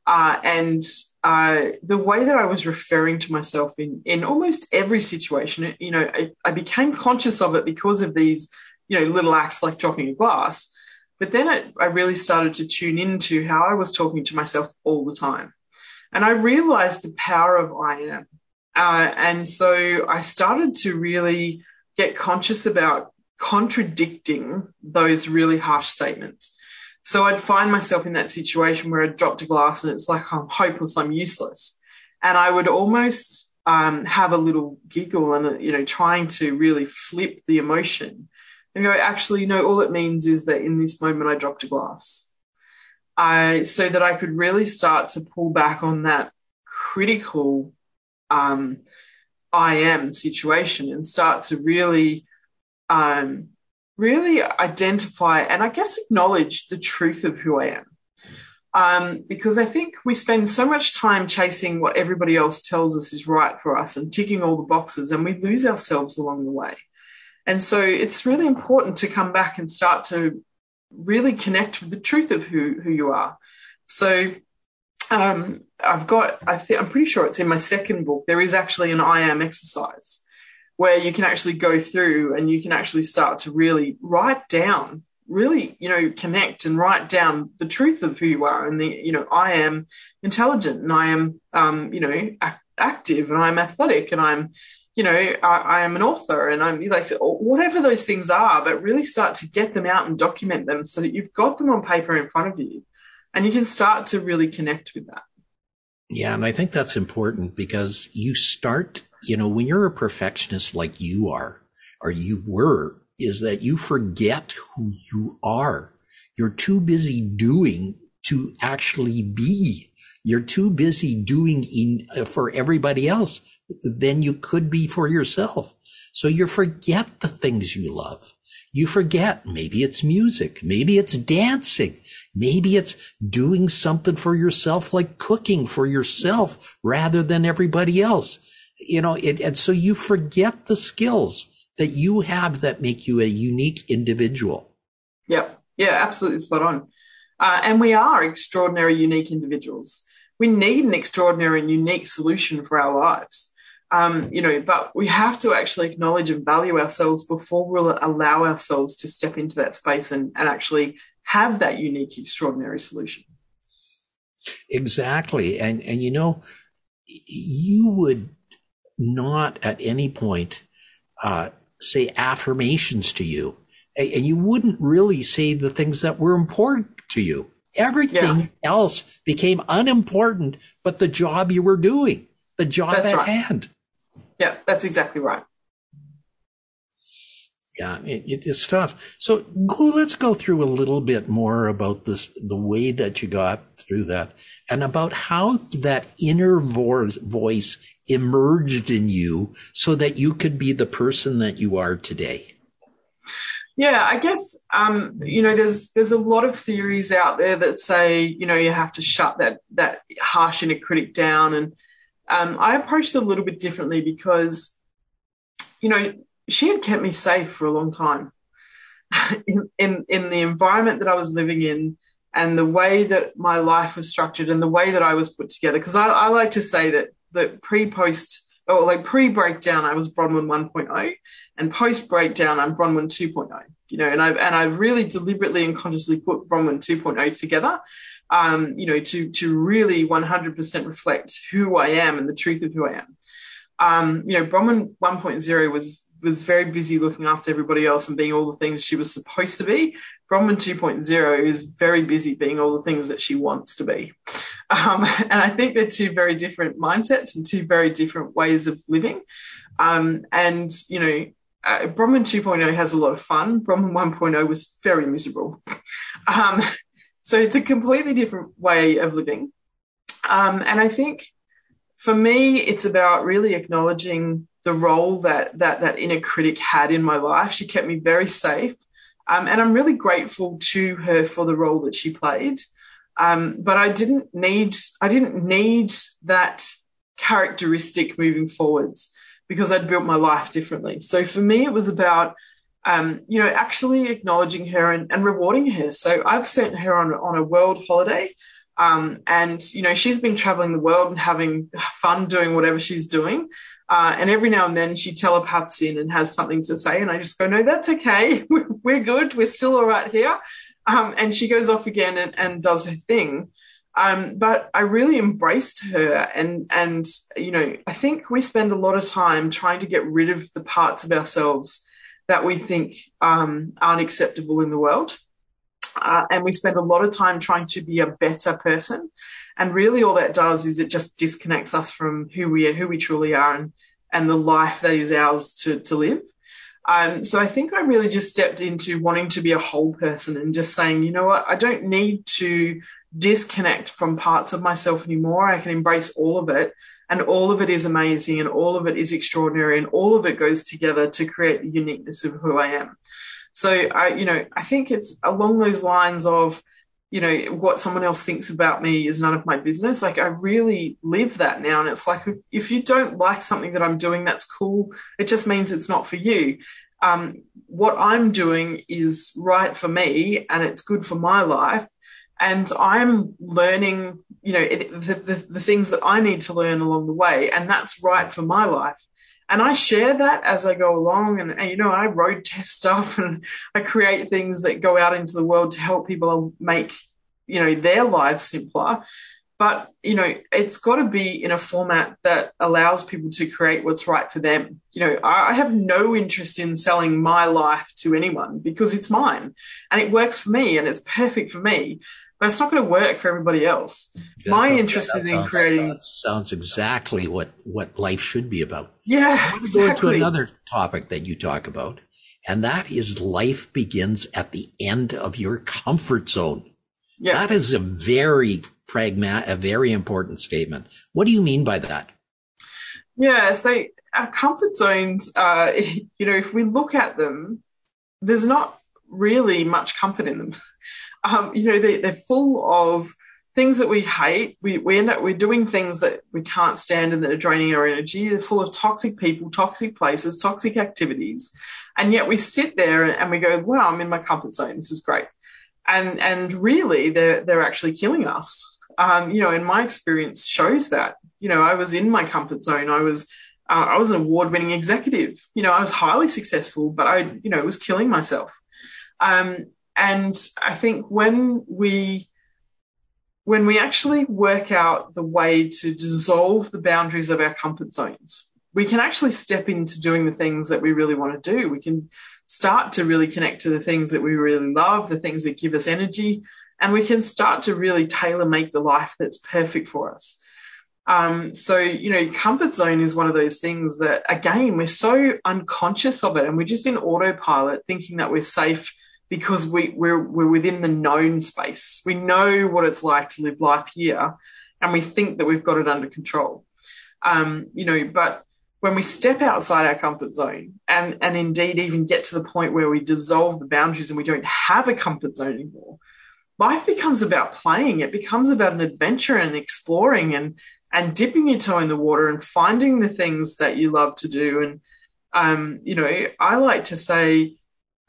uh, and uh, the way that I was referring to myself in in almost every situation. You know, I, I became conscious of it because of these, you know, little acts like dropping a glass but then it, I really started to tune into how I was talking to myself all the time. And I realized the power of I am. Uh, and so I started to really get conscious about contradicting those really harsh statements. So I'd find myself in that situation where I'd dropped a glass and it's like, I'm hopeless, I'm useless. And I would almost um, have a little giggle and, you know, trying to really flip the emotion and go, actually, no, all it means is that in this moment I dropped a glass. I, so that I could really start to pull back on that critical um, I am situation and start to really, um, really identify and I guess acknowledge the truth of who I am. Um, because I think we spend so much time chasing what everybody else tells us is right for us and ticking all the boxes, and we lose ourselves along the way. And so it's really important to come back and start to really connect with the truth of who, who you are. So um, I've got, I think, I'm pretty sure it's in my second book. There is actually an I am exercise where you can actually go through and you can actually start to really write down, really, you know, connect and write down the truth of who you are. And the, you know, I am intelligent and I am, um, you know, active and I'm athletic and I'm, you know, I, I, am an author and I'm like, whatever those things are, but really start to get them out and document them so that you've got them on paper in front of you and you can start to really connect with that. Yeah. And I think that's important because you start, you know, when you're a perfectionist like you are, or you were, is that you forget who you are. You're too busy doing to actually be. You're too busy doing in, uh, for everybody else than you could be for yourself. So you forget the things you love. You forget maybe it's music. Maybe it's dancing. Maybe it's doing something for yourself, like cooking for yourself rather than everybody else. You know, it, and so you forget the skills that you have that make you a unique individual. Yep. Yeah, absolutely spot on. Uh, and we are extraordinary, unique individuals. We need an extraordinary and unique solution for our lives. Um, you know, but we have to actually acknowledge and value ourselves before we'll allow ourselves to step into that space and, and actually have that unique, extraordinary solution. Exactly. And, and you know, you would not at any point uh, say affirmations to you, and you wouldn't really say the things that were important to you. Everything yeah. else became unimportant, but the job you were doing, the job that's at right. hand. Yeah, that's exactly right. Yeah, it, it's tough. So let's go through a little bit more about this, the way that you got through that and about how that inner voice emerged in you so that you could be the person that you are today. Yeah, I guess um, you know there's there's a lot of theories out there that say you know you have to shut that that harsh inner critic down, and um, I approached it a little bit differently because you know she had kept me safe for a long time in, in in the environment that I was living in and the way that my life was structured and the way that I was put together. Because I, I like to say that that pre post or like pre breakdown, I was Bronwen 1.0, and post breakdown, I'm Bronwen 2.0. You know, and I've and I've really deliberately and consciously put Bronwen 2.0 together, um, you know, to to really 100% reflect who I am and the truth of who I am. Um, you know, Bronwen 1.0 was was very busy looking after everybody else and being all the things she was supposed to be. Bronwen 2.0 is very busy being all the things that she wants to be. Um, and I think they're two very different mindsets and two very different ways of living. Um, and, you know, uh, Bronwen 2.0 has a lot of fun. Bronwen 1.0 was very miserable. Um, so it's a completely different way of living. Um, and I think for me, it's about really acknowledging the role that that that inner critic had in my life. She kept me very safe, um, and I'm really grateful to her for the role that she played. Um, but I didn't need I didn't need that characteristic moving forwards because I'd built my life differently. So for me, it was about um, you know actually acknowledging her and, and, rewarding her. So I've sent her on on a world holiday. Um, and you know she's been traveling the world and having fun doing whatever she's doing uh, and every now and then she telepaths in and has something to say. And I just go, no, that's okay. We're good. We're still all right here. Um, and she goes off again and, and does her thing. Um, but I really embraced her. And, and, you know, I think we spend a lot of time trying to get rid of the parts of ourselves that we think um, aren't acceptable in the world. Uh, and we spend a lot of time trying to be a better person. And really, all that does is it just disconnects us from who we are, who we truly are, and and the life that is ours to to live. Um, so I think I really just stepped into wanting to be a whole person and just saying, you know what, I don't need to disconnect from parts of myself anymore. I can embrace all of it, and all of it is amazing, and all of it is extraordinary, and all of it goes together to create the uniqueness of who I am. So I, you know, I think it's along those lines of you know, what someone else thinks about me is none of my business. Like I really live that now. And it's like, if you don't like something that I'm doing, that's cool. It just means it's not for you. Um, what I'm doing is right for me and it's good for my life. And I'm learning, you know, the, the, the things that I need to learn along the way. And that's right for my life. And I share that as I go along. And, and, you know, I road test stuff and I create things that go out into the world to help people make, you know, their lives simpler. But, you know, it's got to be in a format that allows people to create what's right for them. You know, I have no interest in selling my life to anyone because it's mine and it works for me and it's perfect for me but it's not going to work for everybody else. That's My interest is in creating. That sounds exactly what what life should be about. Yeah, exactly. Go to another topic that you talk about, and that is life begins at the end of your comfort zone. Yeah. That is a very pragmatic, a very important statement. What do you mean by that? Yeah, so our comfort zones, uh, you know, if we look at them, there's not really much comfort in them um, you know, they, they're full of things that we hate. We, we end up, we're doing things that we can't stand and that are draining our energy. They're full of toxic people, toxic places, toxic activities. And yet we sit there and, we go, wow, I'm in my comfort zone. This is great. And, and really they're, they're actually killing us. Um, you know, and my experience shows that, you know, I was in my comfort zone. I was, uh, I was an award winning executive. You know, I was highly successful, but I, you know, it was killing myself. Um, and I think when we when we actually work out the way to dissolve the boundaries of our comfort zones, we can actually step into doing the things that we really want to do. We can start to really connect to the things that we really love, the things that give us energy, and we can start to really tailor make the life that's perfect for us. Um, so, you know, comfort zone is one of those things that, again, we're so unconscious of it and we're just in autopilot thinking that we're safe because we, we're, we're within the known space. We know what it's like to live life here and we think that we've got it under control. Um, you know, but when we step outside our comfort zone and, and indeed even get to the point where we dissolve the boundaries and we don't have a comfort zone anymore, life becomes about playing. It becomes about an adventure and exploring and, and dipping your toe in the water and finding the things that you love to do. And, um, you know, I like to say,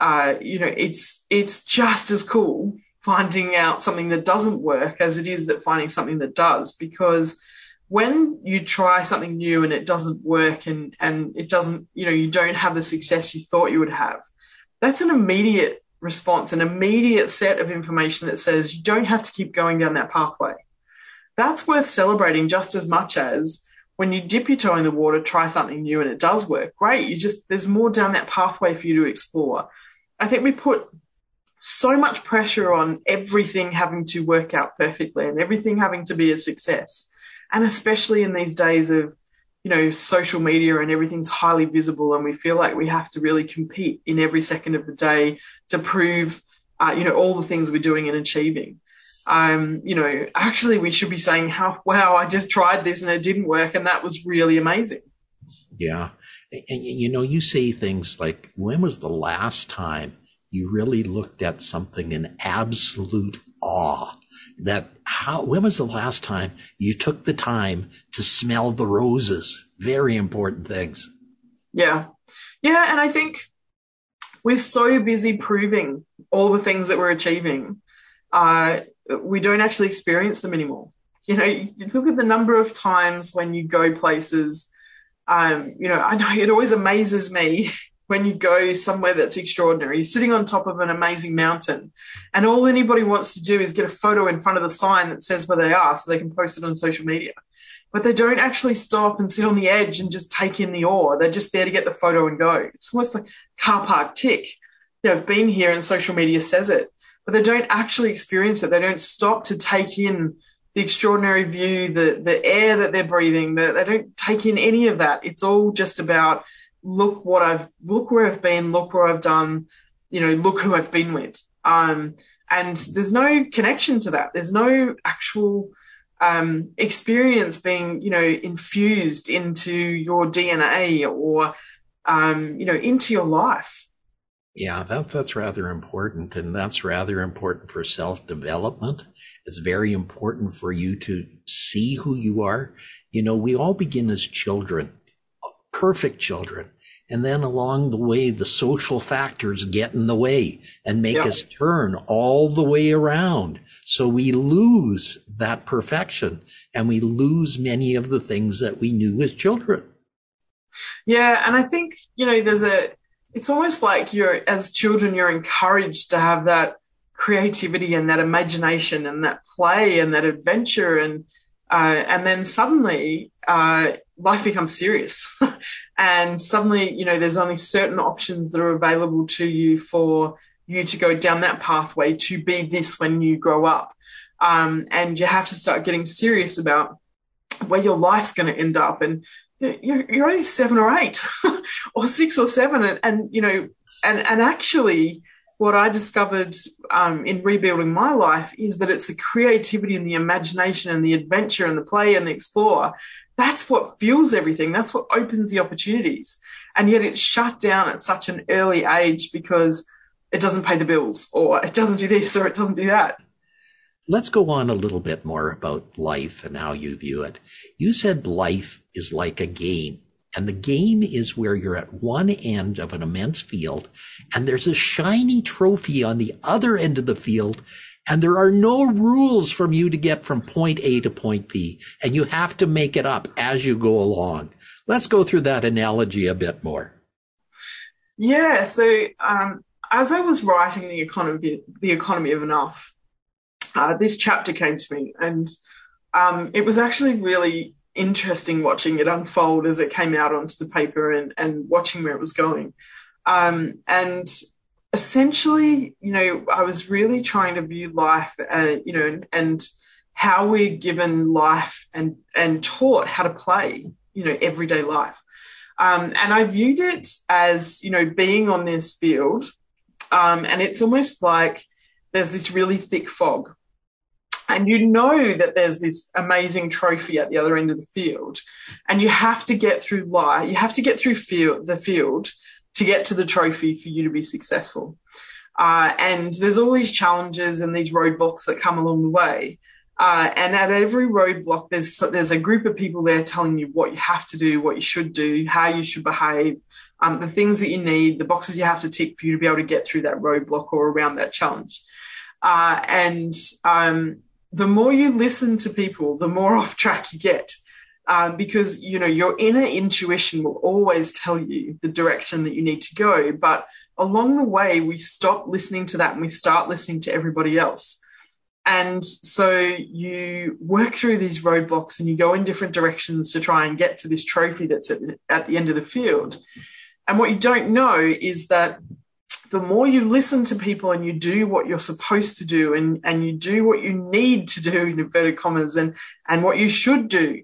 uh, you know, it's it's just as cool finding out something that doesn't work as it is that finding something that does. Because when you try something new and it doesn't work and and it doesn't you know you don't have the success you thought you would have that's an immediate response an immediate set of information that says you don't have to keep going down that pathway. That's worth celebrating just as much as when you dip your toe in the water try something new and it does work. Great. You just there's more down that pathway for you to explore I think we put so much pressure on everything having to work out perfectly and everything having to be a success. And especially in these days of, you know, social media and everything's highly visible and we feel like we have to really compete in every second of the day to prove, uh, you know, all the things we're doing and achieving. Um, you know, actually, we should be saying, "How wow, I just tried this and it didn't work, and that was really amazing." Yeah, and you know, you say things like, "When was the last time you really looked at something in absolute awe?" That how? When was the last time you took the time to smell the roses? Very important things. Yeah, yeah, and I think we're so busy proving all the things that we're achieving, uh, we don't actually experience them anymore. You know, you look at the number of times when you go places. Um, you know, I know it always amazes me when you go somewhere that's extraordinary. You're sitting on top of an amazing mountain, and all anybody wants to do is get a photo in front of the sign that says where they are so they can post it on social media. But they don't actually stop and sit on the edge and just take in the awe. They're just there to get the photo and go. It's almost like car park tick. You know, I've been here and social media says it but they don't actually experience it. They don't stop to take in the extraordinary view, the the air that they're breathing. The, they don't take in any of that. It's all just about look what I've look where I've been, look where I've done, you know, look who I've been with. Um, and there's no connection to that. There's no actual um, experience being, you know, infused into your DNA or, um, you know, into your life. Yeah, that, that's rather important. And that's rather important for self development. It's very important for you to see who you are. You know, we all begin as children, perfect children. And then along the way, the social factors get in the way and make yeah. us turn all the way around. So we lose that perfection and we lose many of the things that we knew as children. Yeah. And I think, you know, there's a, it's almost like you're as children you're encouraged to have that creativity and that imagination and that play and that adventure and uh, and then suddenly uh, life becomes serious. And suddenly you know there's only certain options that are available to you for you to go down that pathway to be this when you grow up. Um, and you have to start getting serious about where your life's going to end up and you're, you're only seven or eight or six or seven. And, and, you know, and, and actually what I discovered um, in rebuilding my life is that it's the creativity and the imagination and the adventure and the play and the explore. That's what fuels everything. That's what opens the opportunities. And yet it's shut down at such an early age because it doesn't pay the bills or it doesn't do this or it doesn't do that. Let's go on a little bit more about life and how you view it. You said life is like a game. And the game is where you're at one end of an immense field and there's a shiny trophy on the other end of the field and there are no rules from you to get from point A to point B and you have to make it up as you go along. Let's go through that analogy a bit more. Yeah. So, um, as I was writing the economy, the economy of enough, uh, this chapter came to me, and um, it was actually really interesting watching it unfold as it came out onto the paper and, and watching where it was going. Um, and essentially, you know, I was really trying to view life, uh, you know, and how we're given life and and taught how to play, you know, everyday life. Um, and I viewed it as, you know, being on this field, um, and it's almost like there's this really thick fog and you know that there's this amazing trophy at the other end of the field. And you have to get through lie you have to get through the field to get to the trophy for you to be successful. Uh, and there's all these challenges and these roadblocks that come along the way. Uh, and at every roadblock there's there's a group of people there telling you what you have to do what you should do how you should behave um, the things that you need the boxes you have to tick for you to be able to get through that roadblock or around that challenge. Uh, and um, the more you listen to people, the more off track you get. Um, because you know your inner intuition will always tell you the direction that you need to go. But along the way we stop listening to that and we start listening to everybody else. And so you work through these roadblocks and you go in different directions to try and get to this trophy that's at, at the end of the field. And what you don't know is that the more you listen to people and you do what you're supposed to do and, and you do what you need to do in inverted commas and, and what you should do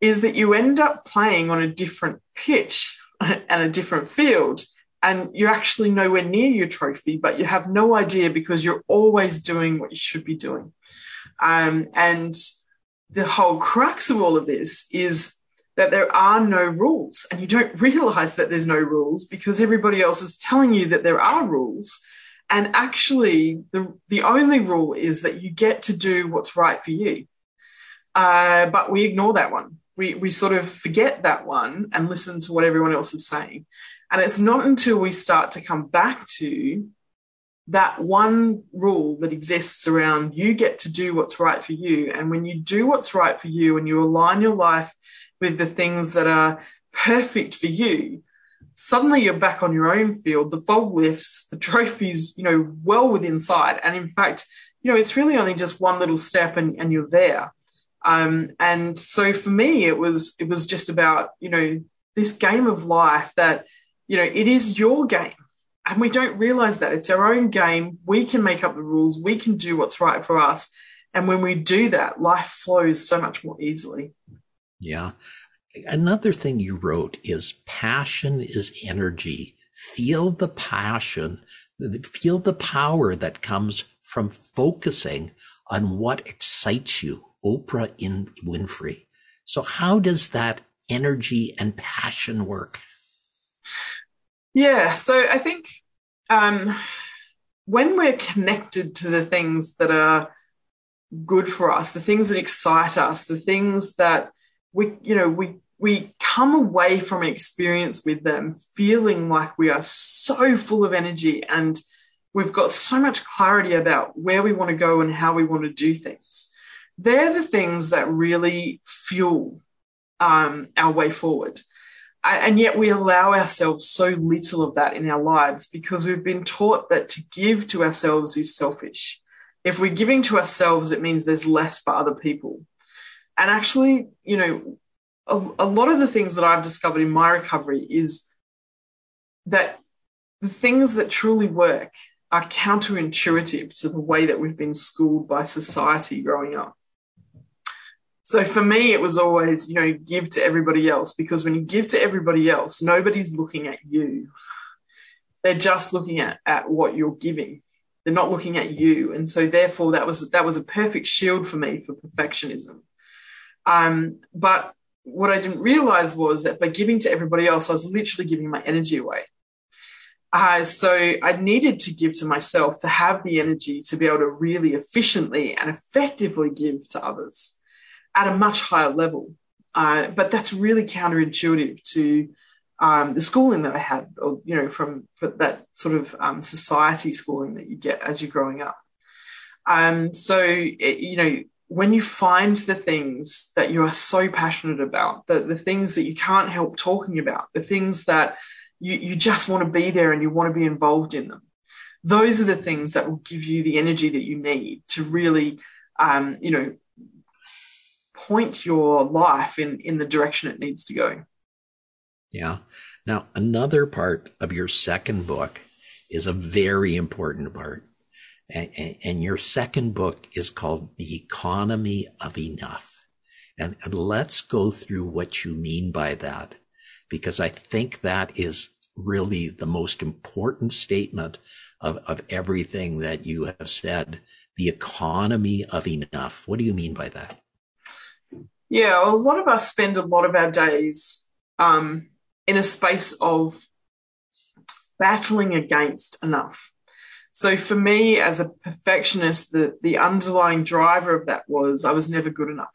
is that you end up playing on a different pitch and a different field and you're actually nowhere near your trophy, but you have no idea because you're always doing what you should be doing. Um, and the whole crux of all of this is that there are no rules, and you don't realize that there's no rules because everybody else is telling you that there are rules. And actually, the, the only rule is that you get to do what's right for you. Uh, but we ignore that one. We, we sort of forget that one and listen to what everyone else is saying. And it's not until we start to come back to that one rule that exists around you get to do what's right for you. And when you do what's right for you and you align your life with the things that are perfect for you, suddenly you're back on your own field. The fog lifts, the trophies, you know, well within sight. And in fact, you know, it's really only just one little step and, and you're there. Um, and so for me, it was, it was just about, you know, this game of life that you know, it is your game. And we don't realize that it's our own game. We can make up the rules. We can do what's right for us. And when we do that, life flows so much more easily. Yeah. Another thing you wrote is passion is energy. Feel the passion, feel the power that comes from focusing on what excites you. Oprah Winfrey. So how does that energy and passion work? Yeah. So I think um, when we're connected to the things that are good for us, the things that excite us, the things that we, you know, we we come away from an experience with them feeling like we are so full of energy and we've got so much clarity about where we want to go and how we want to do things. They're the things that really fuel um, our way forward and yet we allow ourselves so little of that in our lives because we've been taught that to give to ourselves is selfish. If we're giving to ourselves, it means there's less for other people. And actually, you know, a, a lot of the things that I've discovered in my recovery is that the things that truly work are counterintuitive to the way that we've been schooled by society growing up. So for me, it was always, you know, give to everybody else because when you give to everybody else, nobody's looking at you. They're just looking at, at what you're giving. They're not looking at you. And so therefore that was, that was a perfect shield for me for perfectionism. Um, but what I didn't realize was that by giving to everybody else, I was literally giving my energy away. Uh, so I needed to give to myself to have the energy to be able to really efficiently and effectively give to others at a much higher level. Uh, but that's really counterintuitive to um, the schooling that I had, or you know, from, that sort of um, society schooling that you get as you're growing up. Um, so it, you know, when you find the things that you are so passionate about, the, the things that you can't help talking about, the things that you, you just want to be there and you want to be involved in them, those are the things that will give you the energy that you need to really, um, you know, point your life in in the direction it needs to go. Yeah. Now, another part of your second book is a very important part. And, and, your second book is called The Economy of Enough. And, and let's go through what you mean by that, because I think that is really the most important statement of, of everything that you have said. The economy of enough. What do you mean by that? Yeah, a lot of us spend a lot of our days um, in a space of battling against enough. So for me, as a perfectionist, the, the underlying driver of that was I was never good enough.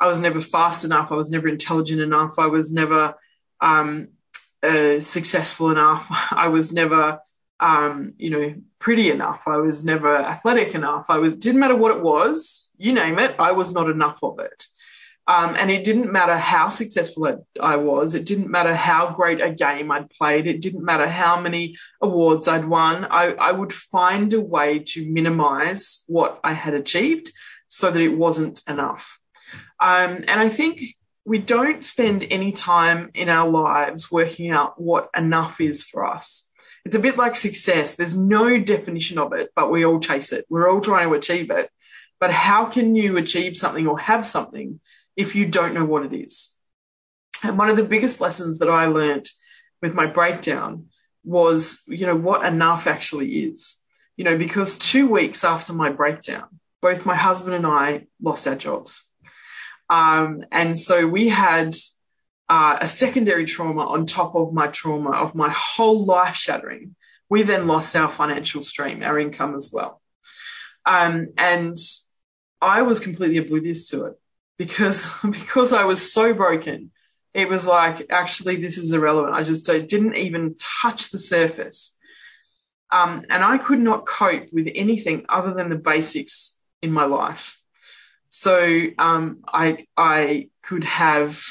I was never fast enough. I was never intelligent enough. I was never um, uh, successful enough. I was never, um, you know, pretty enough. I was never athletic enough. I was didn't matter what it was, you name it. I was not enough of it. Um, and it didn't matter how successful I was. It didn't matter how great a game I'd played. It didn't matter how many awards I'd won. I, I would find a way to minimize what I had achieved so that it wasn't enough. Um, and I think we don't spend any time in our lives working out what enough is for us. It's a bit like success. There's no definition of it, but we all chase it. We're all trying to achieve it. But how can you achieve something or have something if you don't know what it is. And one of the biggest lessons that I learned with my breakdown was, you know, what enough actually is. You know, because two weeks after my breakdown, both my husband and I lost our jobs. Um, and so we had uh, a secondary trauma on top of my trauma of my whole life shattering. We then lost our financial stream, our income as well. Um, and I was completely oblivious to it because, because I was so broken. It was like, actually, this is irrelevant. I just didn't even touch the surface. Um, and I could not cope with anything other than the basics in my life. So um, I I could have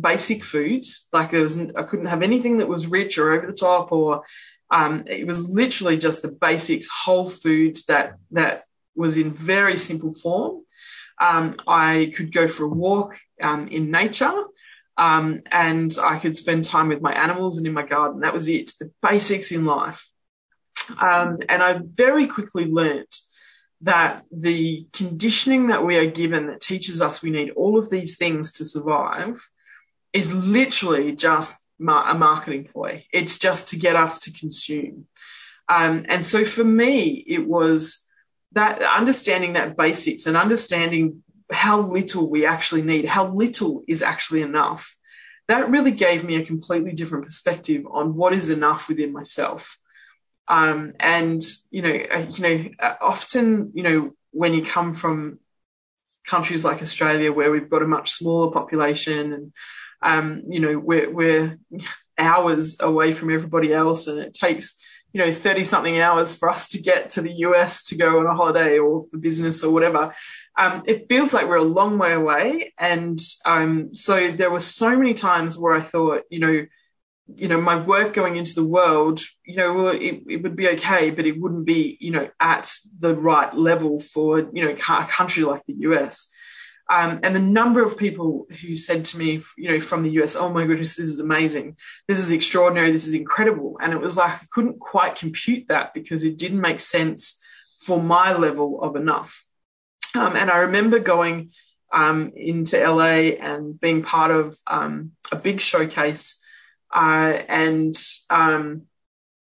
basic foods like there was I couldn't have anything that was rich or over the top or um, it was literally just the basics whole foods that that was in very simple form. Um, I could go for a walk um, in nature. Um, and I could spend time with my animals and in my garden. That was it, the basics in life. Um, and I very quickly learnt that the conditioning that we are given that teaches us we need all of these things to survive is literally just a marketing ploy. It's just to get us to consume. Um, and so for me, it was that understanding that basics and understanding how little we actually need, how little is actually enough. That really gave me a completely different perspective on what is enough within myself. Um, and you know, uh, you know, uh, often, you know, when you come from countries like Australia, where we've got a much smaller population, and um, you know, we're, we're hours away from everybody else, and it takes you know 30 something hours for us to get to the US to go on a holiday or for business or whatever. Um, it feels like we're a long way away, and um, so there were so many times where I thought, you know you know, my work going into the world, you know, well, it, it, would be okay, but it wouldn't be, you know, at the right level for, you know, a country like the US. Um, and the number of people who said to me, you know, from the US, oh my goodness, this is amazing. This is extraordinary. This is incredible. And it was like, I couldn't quite compute that because it didn't make sense for my level of enough. Um, and I remember going um, into LA and being part of um, a big showcase uh, and um,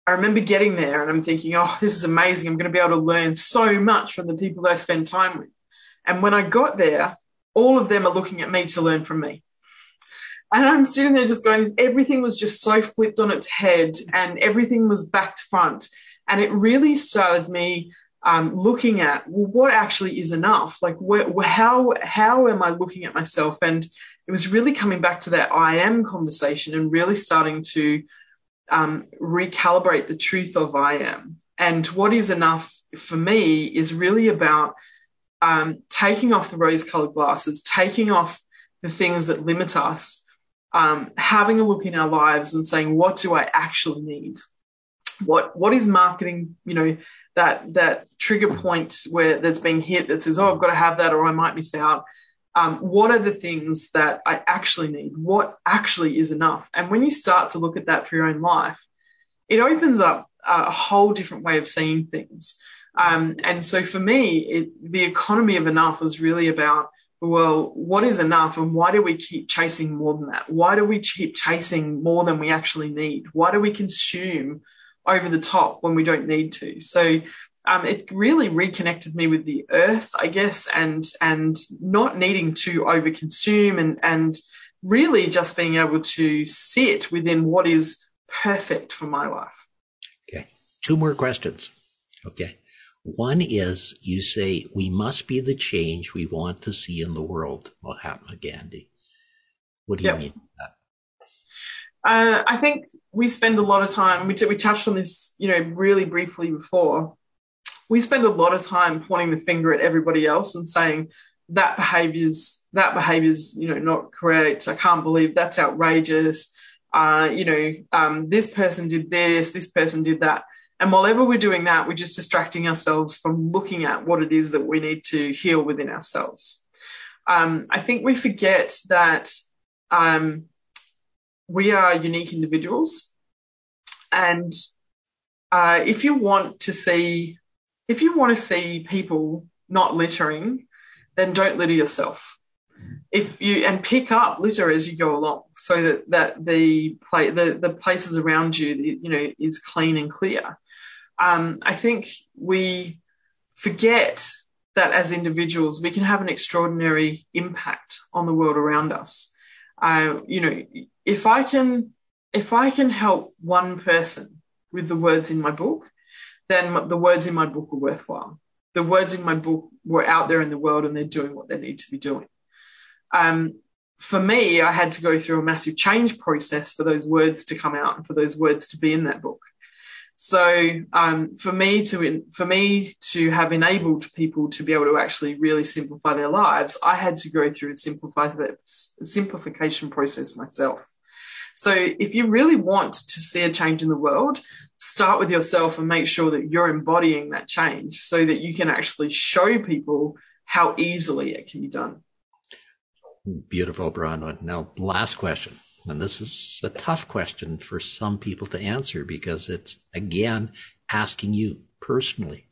I remember getting there and I'm thinking, oh, this is amazing. I'm going to be able to learn so much from the people that I spend time with. And when I got there, all of them are looking at me to learn from me. And I'm sitting there just going, everything was just so flipped on its head and everything was back to front. And it really started me um, looking at, well, what actually is enough? Like, how, how am I looking at myself? And it was really coming back to that I am conversation and really starting to um, recalibrate the truth of I am. And what is enough for me is really about um, taking off the rose colored glasses, taking off the things that limit us, um, having a look in our lives and saying, what do I actually need? What, what is marketing, you know, that, that trigger point where that's being hit that says, oh, I've got to have that or I might miss out um, what are the things that I actually need? What actually is enough? And when you start to look at that for your own life, it opens up a whole different way of seeing things. Um, and so for me, it, the economy of enough was really about, well, what is enough and why do we keep chasing more than that? Why do we keep chasing more than we actually need? Why do we consume over the top when we don't need to? So um, it really reconnected me with the earth, I guess, and and not needing to overconsume and and really just being able to sit within what is perfect for my life. Okay, two more questions. Okay, one is you say we must be the change we want to see in the world. Mahatma Gandhi. What do you yep. mean by that? Uh, I think we spend a lot of time. We, we touched on this, you know, really briefly before we spend a lot of time pointing the finger at everybody else and saying that behavior's that behavior's you know not correct. I can't believe that's outrageous. Uh, you know, um, this person did this, this person did that. And while ever we're doing that, we're just distracting ourselves from looking at what it is that we need to heal within ourselves. Um, I think we forget that um, we are unique individuals. And uh, if you want to see if you want to see people not littering, then don't litter yourself. if you and pick up litter as you go along so that that the the the places around you you know is clean and clear um, i think we forget that as individuals we can have an extraordinary impact on the world around us. Uh, you know if i can if i can help one person with the words in my book then the words in my book are worthwhile. The words in my book were out there in the world and they're doing what they need to be doing. Um, for me, I had to go through a massive change process for those words to come out and for those words to be in that book. So um, for me to for me to have enabled people to be able to actually really simplify their lives, I had to go through a simplification process myself. So if you really want to see a change in the world, start with yourself and make sure that you're embodying that change so that you can actually show people how easily it can be done. Beautiful, Bronwen. Now, last question. And this is a tough question for some people to answer because it's, again, asking you personally.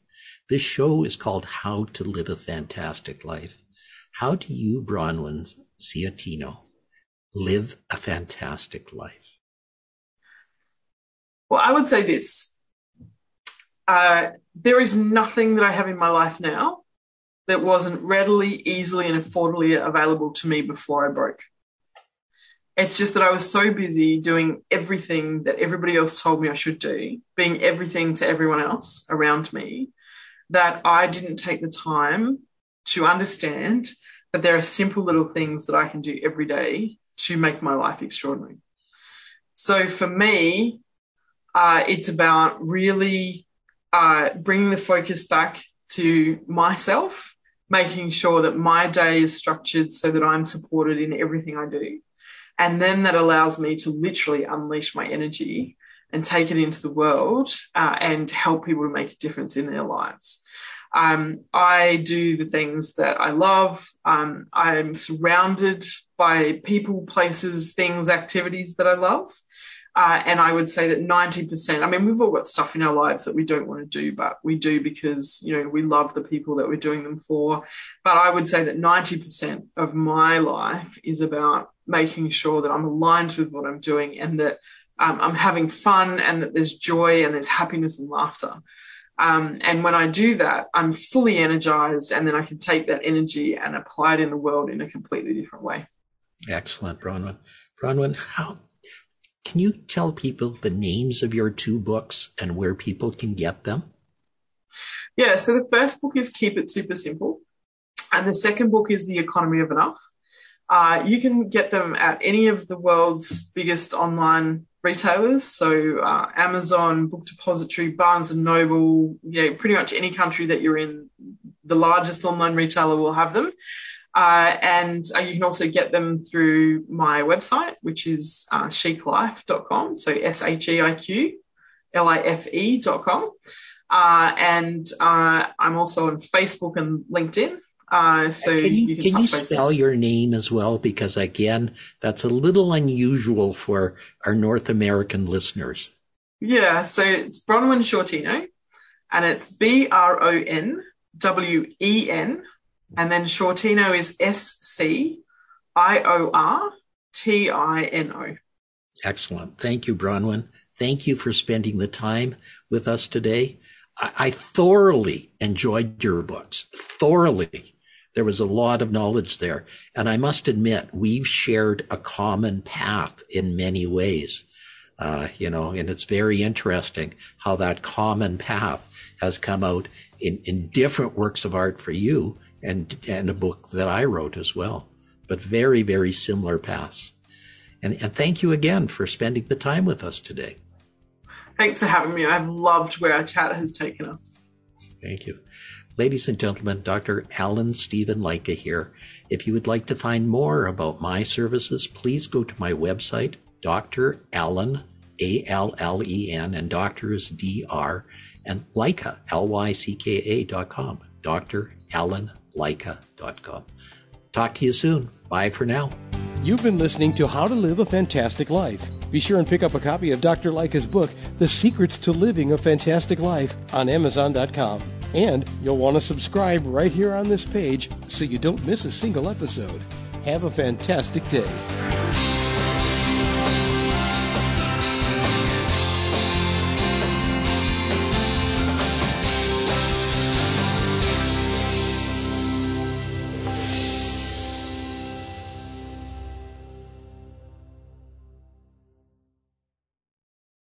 This show is called How to Live a Fantastic Life. How do you, Bronwen Sciortino, live a fantastic life? Well, I would say this. Uh, there is nothing that I have in my life now that wasn't readily, easily, and affordably available to me before I broke. It's just that I was so busy doing everything that everybody else told me I should do, being everything to everyone else around me, that I didn't take the time to understand that there are simple little things that I can do every day to make my life extraordinary. So for me, uh, it's about really uh, bringing the focus back to myself making sure that my day is structured so that I'm supported in everything I do. And then that allows me to literally unleash my energy and take it into the world uh, and help people to make a difference in their lives. Um, I do the things that I love. Um, I'm surrounded by people, places, things, activities that I love. Uh, and I would say that 90%, I mean, we've all got stuff in our lives that we don't want to do, but we do because, you know, we love the people that we're doing them for. But I would say that 90% of my life is about making sure that I'm aligned with what I'm doing and that um, I'm having fun and that there's joy and there's happiness and laughter. Um, and when I do that, I'm fully energized and then I can take that energy and apply it in the world in a completely different way. Excellent, Bronwen. Bronwen, how can you tell people the names of your two books and where people can get them? Yeah, so the first book is Keep It Super Simple, and the second book is The Economy of Enough. Uh, you can get them at any of the world's biggest online retailers, so uh, Amazon, Book Depository, Barnes and Noble. Yeah, pretty much any country that you're in, the largest online retailer will have them. Uh, and uh, you can also get them through my website, which is uh, sheiqlife.com. So S H E I Q L I F E.com. Uh, and uh, I'm also on Facebook and LinkedIn. Uh, so can you, you can, can you spell your name as well? Because again, that's a little unusual for our North American listeners. Yeah. So it's Bronwen Sciortino and it's B R O N W E N and then Sciortino is S C I O R T I N O. Excellent. Thank you, Bronwen. Thank you for spending the time with us today. I, I thoroughly enjoyed your books. Thoroughly. There was a lot of knowledge there. And I must admit, we've shared a common path in many ways. Uh, you know, and it's very interesting how that common path has come out in, in different works of art for you and, and a book that I wrote as well, but very, very similar paths. And, and thank you again for spending the time with us today. Thanks for having me. I've loved where our chat has taken us. Thank you. Ladies and gentlemen, Dr. Allen Stephen Lycka here. If you would like to find more about my services, please go to my website, Dr. Allen, A L L E N, and doctor is D R, and Lycka, L Y C K A dot com. Dr. Allen Lycka dot com. Talk to you soon. Bye for now. You've been listening to How to Live a Fantastic Life. Be sure and pick up a copy of Dr. Lycka's book, The Secrets to Living a Fantastic Life, on Amazon.com. And you'll want to subscribe right here on this page so you don't miss a single episode. Have a fantastic day.